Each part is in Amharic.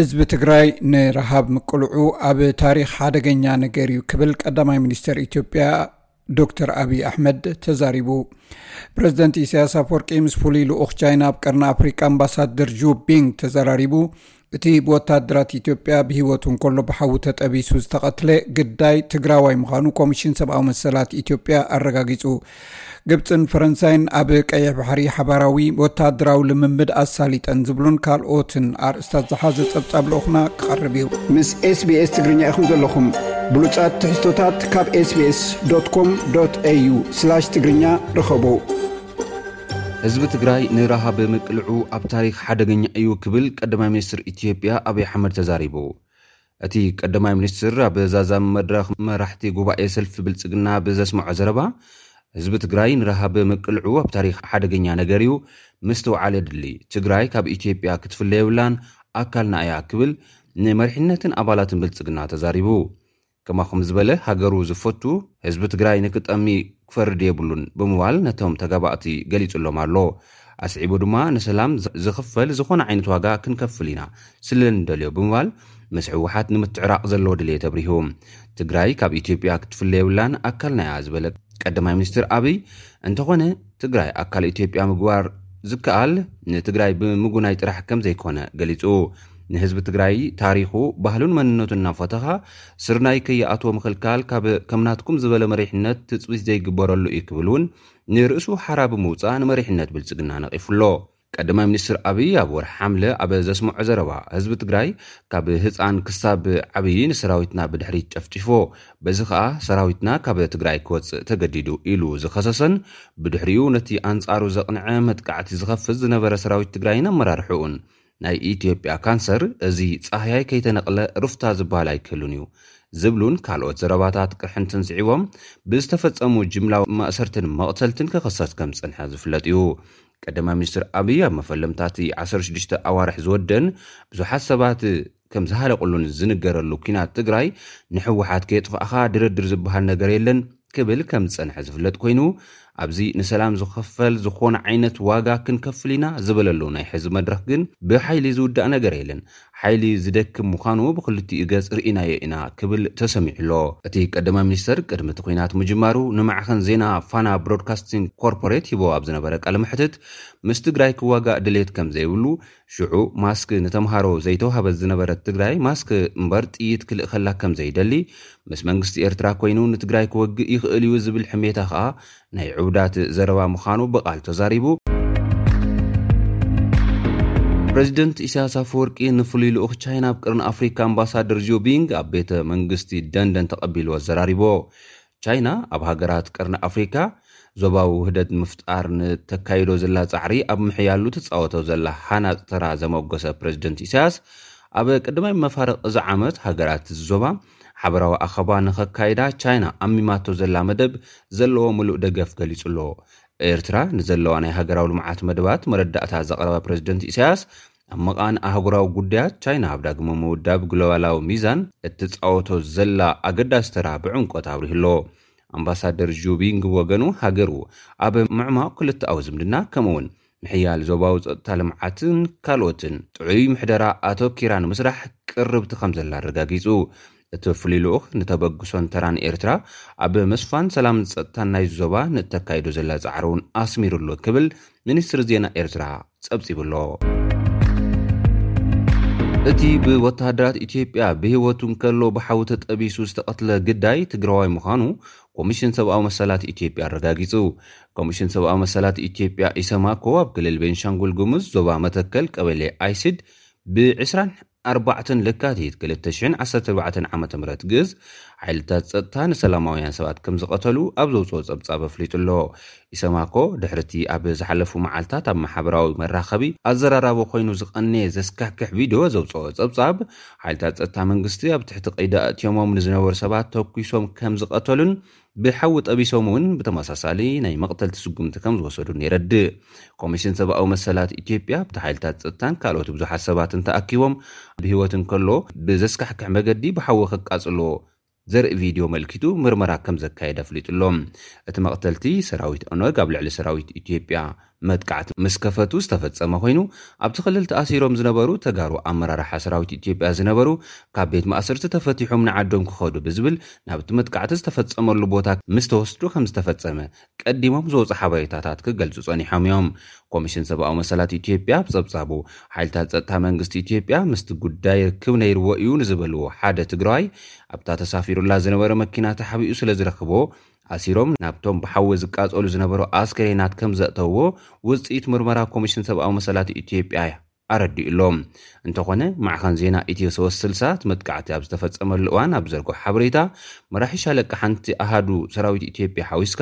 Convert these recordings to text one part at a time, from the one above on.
ህዝቢ ትግራይ ንረሃብ ምቅልዑ ኣብ ታሪክ ሓደገኛ ነገር እዩ ክብል ቀዳማይ ሚኒስትር ኢትዮጵያ ዶክተር ኣብይ ኣሕመድ ተዛሪቡ። ፕረዚደንት ኢሳያስ ኣፍወርቂ ምስ ፍሉይ ልኡክ ቻይና ኣብ ቀርኒ ኣፍሪቃ ኣምባሳደር ጁ ቢንግ ተዘራሪቡ እቲ ብወታደራት ኢትዮጵያ ብሂወቱ እንከሎ ብሓዊ ተጠቢሱ ዝተቐትለ ግዳይ ትግራዋይ ምዃኑ ኮሚሽን ሰብኣዊ መሰላት ኢትዮጵያ ኣረጋጊፁ ግብፅን ፈረንሳይን ኣብ ቀይሕ ባሕሪ ሓባራዊ ወታደራዊ ልምምድ ኣሳሊጠን ዝብሉን ካልኦትን ኣርእስታት ዝሓዘ ፀብፃብ ልኡኹና ክቐርብ እዩ። ምስ ስbs ትግርኛ ኢኹም ዘለኹም ብሉፃት ትሕዝቶታት ካብ sbs ኮም au ትግርኛ ርከቡ ህዝቢ ትግራይ ንረሃብ ምቅልዑ ኣብ ታሪክ ሓደገኛ እዩ ክብል ቀዳማይ ሚኒስትር ኢትዮጵያ ኣብይ ኣሕመድ ተዛሪቡ። እቲ ቀዳማይ ሚኒስትር ኣብ ዛዛብ መድረክ መራሕቲ ጉባኤ ሰልፊ ብልፅግና ብዘስምዖ ዘረባ ህዝቢ ትግራይ ንረሃብ ምቅልዑ ኣብ ታሪክ ሓደገኛ ነገር እዩ። ምስ ተውዓለ ድሊ ትግራይ ካብ ኢትዮጵያ ክትፍለ የብላን ኣካልና እያ ክብል ንመሪሕነትን ኣባላትን ብልፅግና ተዛሪቡ ከማኹም ዝበለ ሃገሩ ዝፈቱ ህዝቢ ትግራይ ንክጠሚ ክፈርዲ የብሉን ብምባል ነቶም ተጋባእቲ ገሊጹሎም ኣሎ። ኣስዒቡ ድማ ንሰላም ዝኽፈል ዝኾነ ዓይነት ዋጋ ክንከፍል ኢና ስለንደልዮ ብምባል ምስ ሕወሓት ንምትዕራቕ ዘለዎ ድልየ ተብሪሁ ትግራይ ካብ ኢትዮጵያ ክትፍለ የብላን ኣካልናያ ዝበለ ቀዳማይ ሚኒስትር ኣብይ እንተኾነ ትግራይ ኣካል ኢትዮጵያ ምግባር ዝከኣል ንትግራይ ብምጉናይ ጥራሕ ከም ዘይኮነ ገሊጹ ንህዝቢ ትግራይ ታሪኹ ባህሉን መንነቱ እናፈተኻ ስርናይ ከይኣትዎ ምክልካል ካብ ከምናትኩም ዝበለ መሪሕነት ትፅቢት ዘይግበረሉ እዩ ክብል እውን ንርእሱ ሓራ ብምውፃእ ንመሪሕነት ብልፅግና ነቒፉሎ። ቀዳማይ ሚኒስትር ኣብይ ኣብ ወርሒ ሓምለ ኣብ ዘስምዖ ዘረባ ህዝቢ ትግራይ ካብ ህፃን ክሳብ ዓብዪ ንሰራዊትና ብድሕሪት ጨፍጢፎ በዚ ከዓ ሰራዊትና ካብ ትግራይ ክወፅእ ተገዲዱ ኢሉ ዝኸሰሰን ብድሕሪኡ ነቲ ኣንጻሩ ዘቕንዐ መጥቃዕቲ ዝኸፍዝ ዝነበረ ሰራዊት ትግራይን ኣመራርሑኡን ናይ ኢትዮጵያ ካንሰር እዚ ፃህያይ ከይተነቕለ ሩፍታ ዝበሃል ኣይክህሉን እዩ። ዝብሉን ካልኦት ዘረባታት ቅርሕንትን ስዒቦም ብዝተፈፀሙ ጅምላዊ ማእሰርትን መቕተልትን ክኸሰት ከም ዝፅንሐ ዝፍለጥ እዩ። ቀዳማይ ሚኒስትር ኣብይ ኣብ መፈለምታት 16 ኣዋርሒ ዝወደን ብዙሓት ሰባት ከም ዝሃለቕሉን ዝንገረሉ ኩናት ትግራይ ንሕወሓት ከየጥፋእኻ ድርድር ዝበሃል ነገር የለን ክብል ከም ዝፀንሐ ዝፍለጥ ኮይኑ ኣብዚ ንሰላም ዝኸፈል ዝኾነ ዓይነት ዋጋ ክንከፍል ኢና ዝበለሉ ናይ ሕዚ መድረክ ግን ብሓይሊ ዝውዳእ ነገር የለን። ሓይሊ ዝደክም ምዃኑ ብክልቲኡ ገጽ ርኢናዮ ኢና ክብል ተሰሚዑሎ። እቲ ቀዳማይ ሚኒስተር ቅድሚ እቲ ኩናት ምጅማሩ ንማዕኸን ዜና ፋና ብሮድካስቲንግ ኮርፖሬት ሂቦ ኣብ ዝነበረ ቃልምሕትት ምስ ትግራይ ክዋጋእ ድሌት ከም ዘይብሉ ሽዑ ማስክ ንተምሃሮ ዘይተዋሃበት ዝነበረት ትግራይ ማስክ እምበር ጥይት ክልእ ከላ ከም ዘይደሊ ምስ መንግስቲ ኤርትራ ኮይኑ ንትግራይ ክወግእ ይኽእል እዩ ዝብል ሕሜታ ከዓ ናይ ዕውዳት ዘረባ ምዃኑ ብቓል ተዛሪቡ። ፕረዚደንት ኢሳያስ ኣፈወርቂ ንፍሉይ ልኡክ ቻይና ኣብ ቅርኒ ኣፍሪካ ኣምባሳደር ጆቢንግ ኣብ ቤተ መንግስቲ ደንደን ተቐቢልዎ ዘራሪቦ ቻይና ኣብ ሃገራት ቅርኒ ኣፍሪካ ዞባዊ ውህደት ምፍጣር ንተካይዶ ዘላ ፃዕሪ ኣብ ምሕያሉ ትፃወቶ ዘላ ሃናፅ ተራ ዘመጎሰ ፕረዚደንት ኢሳያስ ኣብ ቅድማይ መፋርቕ እዚ ዓመት ሃገራት ዞባ ሓበራዊ ኣኸባ ንኸካይዳ ቻይና ኣሚማቶ ዘላ መደብ ዘለዎ ምሉእ ደገፍ ገሊጹ ኣሎ። ኤርትራ ንዘለዋ ናይ ሃገራዊ ልምዓት መደባት መረዳእታ ዘቐረባ ፕረዚደንት ኢሳያስ ኣብ መቓን ኣህጉራዊ ጉዳያት ቻይና ኣብ ዳግሞ ምውዳብ ግሎባላዊ ሚዛን እትፃወቶ ዘላ ኣገዳስተራ ብዕምቆት ኣብርህሎ ኣምባሳደር ጁቢንግ ወገኑ ሃገሩ ኣብ ምዕማቕ ክልተኣዊ ዝምድና ከምኡ ውን ምሕያል ዞባዊ ፀጥታ ልምዓትን ካልኦትን ጥዑይ ምሕደራ ኣተኪራ ንምስራሕ ቅርብቲ ከም ዘላ ኣረጋጊፁ እቲ ፍሉይ ልኡኽ ንተበግሶን ተራን ኤርትራ ኣብ መስፋን ሰላምን ፀጥታን ናይ ዞባ ንተካይዶ ዘላ ፃዕሪ እውን ኣስሚሩሉ ክብል ሚኒስትሪ ዜና ኤርትራ ፀብፂብሎ እቲ ብወተሃደራት ኢትዮጵያ ብሂወቱ ንከሎ ብሓዊ ተጠቢሱ ዝተቐትለ ግዳይ ትግራዋይ ምዃኑ ኮሚሽን ሰብኣዊ መሰላት ኢትዮጵያ ኣረጋጊፁ ኮሚሽን ሰብኣዊ መሰላት ኢትዮጵያ ኢሰማኮ ኣብ ክልል ቤንሻንጉል ጉሙዝ ዞባ መተከል ቀበሌ ኣይሲድ ብ20 4 ልካቲት 214 ዓ ም ግዝ ሓይልታት ፀጥታ ንሰላማውያን ሰባት ከም ዝቐተሉ ኣብ ዘውፅኦ ፀብጻብ ኣፍሊጡሎ ኢሰማኮ ድሕርቲ ኣብ ዝሓለፉ መዓልትታት ኣብ ማሕበራዊ መራኸቢ ኣዘራራቦ ኮይኑ ዝቐነ ዘስካሕክሕ ቪድዮ ዘውፅኦ ፀብጻብ ሓይልታት ፀጥታ መንግስቲ ኣብ ትሕቲ ቀይዳ እትዮሞም ንዝነበሩ ሰባት ተኪሶም ከም ዝቐተሉን ብሓዊ ጠቢሶም እውን ብተመሳሳሊ ናይ መቕተልቲ ስጉምቲ ከም ዝወሰዱን የረድእ ኮሚሽን ሰብኣዊ መሰላት ኢትዮጵያ ብቲ ሓይልታት ፀጥታን ካልኦት ብዙሓት ሰባትን ተኣኪቦም ብሂወት እንከሎ ብዘስካሕክሕ መገዲ ብሓዊ ክቃፅሎ ዘርኢ ቪድዮ መልኪቱ ምርመራ ከም ዘካየድ ኣፍሊጡሎም እቲ መቕተልቲ ሰራዊት ኦነግ ኣብ ልዕሊ ሰራዊት ኢትዮጵያ መጥቃዕቲ ምስ ከፈቱ ዝተፈፀመ ኮይኑ ኣብቲ ክልል ተኣሲሮም ዝነበሩ ተጋሩ ኣመራርሓ ሰራዊት ኢትዮጵያ ዝነበሩ ካብ ቤት ማእሰርቲ ተፈቲሖም ንዓዶም ክኸዱ ብዝብል ናብቲ መጥቃዕቲ ዝተፈፀመሉ ቦታ ምስ ተወስዱ ከም ዝተፈፀመ ቀዲሞም ዝወፁ ሓበሬታታት ክገልጹ ጸኒሖም እዮም። ኮሚሽን ሰብኣዊ መሰላት ኢትዮጵያ ብጸብጻቡ ሓይልታት ፀጥታ መንግስቲ ኢትዮጵያ ምስቲ ጉዳይ ርክብ ነይርዎ እዩ ንዝበልዎ ሓደ ትግራዋይ ኣብታ ተሳፊሩላ ዝነበረ መኪና ተሓቢኡ ስለ ዝረኽቦ ኣሲሮም ናብቶም ብሓዊ ዝቃጸሉ ዝነበሩ ኣስከሬናት ከም ዘእተውዎ ውፅኢት ምርመራ ኮሚሽን ሰብኣዊ መሰላት ኢትዮጵያ ኣረዲኡሎም። እንተኾነ ማዕኸን ዜና ኢትዮ 360 መጥቃዕቲ ኣብ ዝተፈፀመሉ እዋን ኣብ ዘርጎ ሓበሬታ መራሒ ሻለቂ ሓንቲ ኣሃዱ ሰራዊት ኢትዮጵያ ሓዊስካ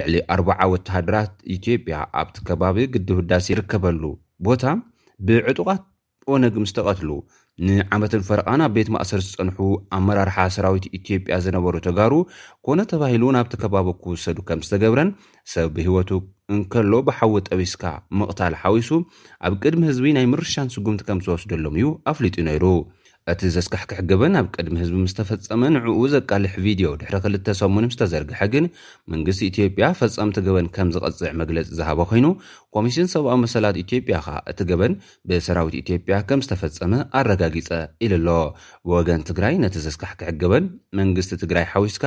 ልዕሊ 40 ወተሃደራት ኢትዮጵያ ኣብቲ ከባቢ ግድብ ህዳሲ ይርከበሉ ቦታ ብዕጡቓት ኦነግ ምስ ተቐትሉ ንዓመትን ፈረቓን ኣብ ቤት ማእሰር ዝፀንሑ ኣመራርሓ ሰራዊት ኢትዮጵያ ዝነበሩ ተጋሩ ኮነ ተባሂሉ ናብቲ ከባቢ ክውሰዱ ከም ዝተገብረን ሰብ ብሂወቱ እንከሎ ብሓዊ ጠቢስካ ምቕታል ሓዊሱ ኣብ ቅድሚ ህዝቢ ናይ ምርሻን ስጉምቲ ከም ዝወስደሎም እዩ ኣፍሊጡ ነይሩ እቲ ዘስካሕክሕ ገበን ኣብ ቅድሚ ህዝቢ ምስ ተፈፀመ ንዕኡ ዘቃልሕ ቪድዮ ድሕሪ ክልተ ሰሙን ምስ ተዘርግሐ ግን መንግስቲ ኢትዮጵያ ፈፀምቲ ገበን ከም ዝቐፅዕ መግለፂ ዝሃበ ኮይኑ ኮሚሽን ሰብኣዊ መሰላት ኢትዮጵያ ኸ እቲ ገበን ብሰራዊት ኢትዮጵያ ከም ዝተፈፀመ ኣረጋጊፀ ኢሉ ኣሎ። ብወገን ትግራይ ነቲ ዘስካሕክሕ ገበን መንግስቲ ትግራይ ሓዊስካ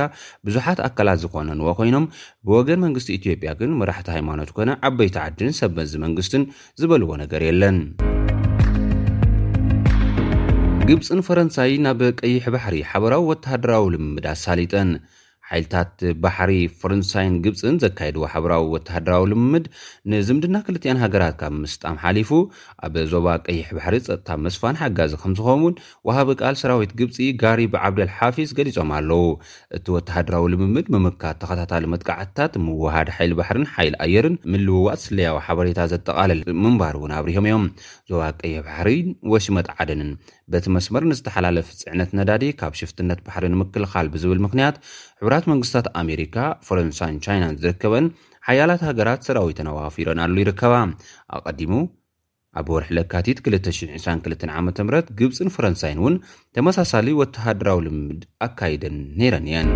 ብዙሓት ኣካላት ዝኾነንዎ ኮይኖም ብወገን መንግስቲ ኢትዮጵያ ግን መራሕቲ ሃይማኖት ኮነ ዓበይቲ ዓድን ሰበዚ መንግስትን ዝበልዎ ነገር የለን ግብፅን ፈረንሳይ ናብ ቀይሕ ባሕሪ ሓበራዊ ወተሃደራዊ ልምምድ ኣሳሊጠን ሓይልታት ባሕሪ ፈረንሳይን ግብፅን ዘካየድዎ ሓበራዊ ወተሃደራዊ ልምምድ ንዝምድና ክልትአን ሃገራት ካብ ምስጣም ሓሊፉ ኣብ ዞባ ቀይሕ ባሕሪ ፀጥታ መስፋን ሓጋዚ ከም ዝኸውን ወሃቢ ቃል ሰራዊት ግብፂ ጋሪ ብዓብደል ሓፊዝ ገሊፆም ኣለዉ። እቲ ወተሃደራዊ ልምምድ ምምካት ተኸታታሊ መጥቃዕትታት ምውሃድ ሓይሊ ባሕርን ሓይሊ ኣየርን ምልውዋጥ ስለያዊ ሓበሬታ ዘጠቓለል ምንባር እውን ኣብሪሆም እዮም። ዞባ ቀይሕ ባሕሪን ወሽመጥ ዓደንን በቲ መስመር ንዝተሓላለፍ ፅዕነት ነዳዲ ካብ ሽፍትነት ባሕሪ ንምክልኻል ብዝብል ምክንያት ሕብራት መንግስታት ኣሜሪካ ፈረንሳይን ቻይናን ዝርከበን ሓያላት ሃገራት ሰራዊተን ኣዋፊረን ኣሉ ይርከባ። ኣቐዲሙ ኣብ ወርሒ ለካቲት 222 ዓ ም ግብፅን ፈረንሳይን እውን ተመሳሳሊ ወተሃደራዊ ልምምድ ኣካይደን ነይረን እየን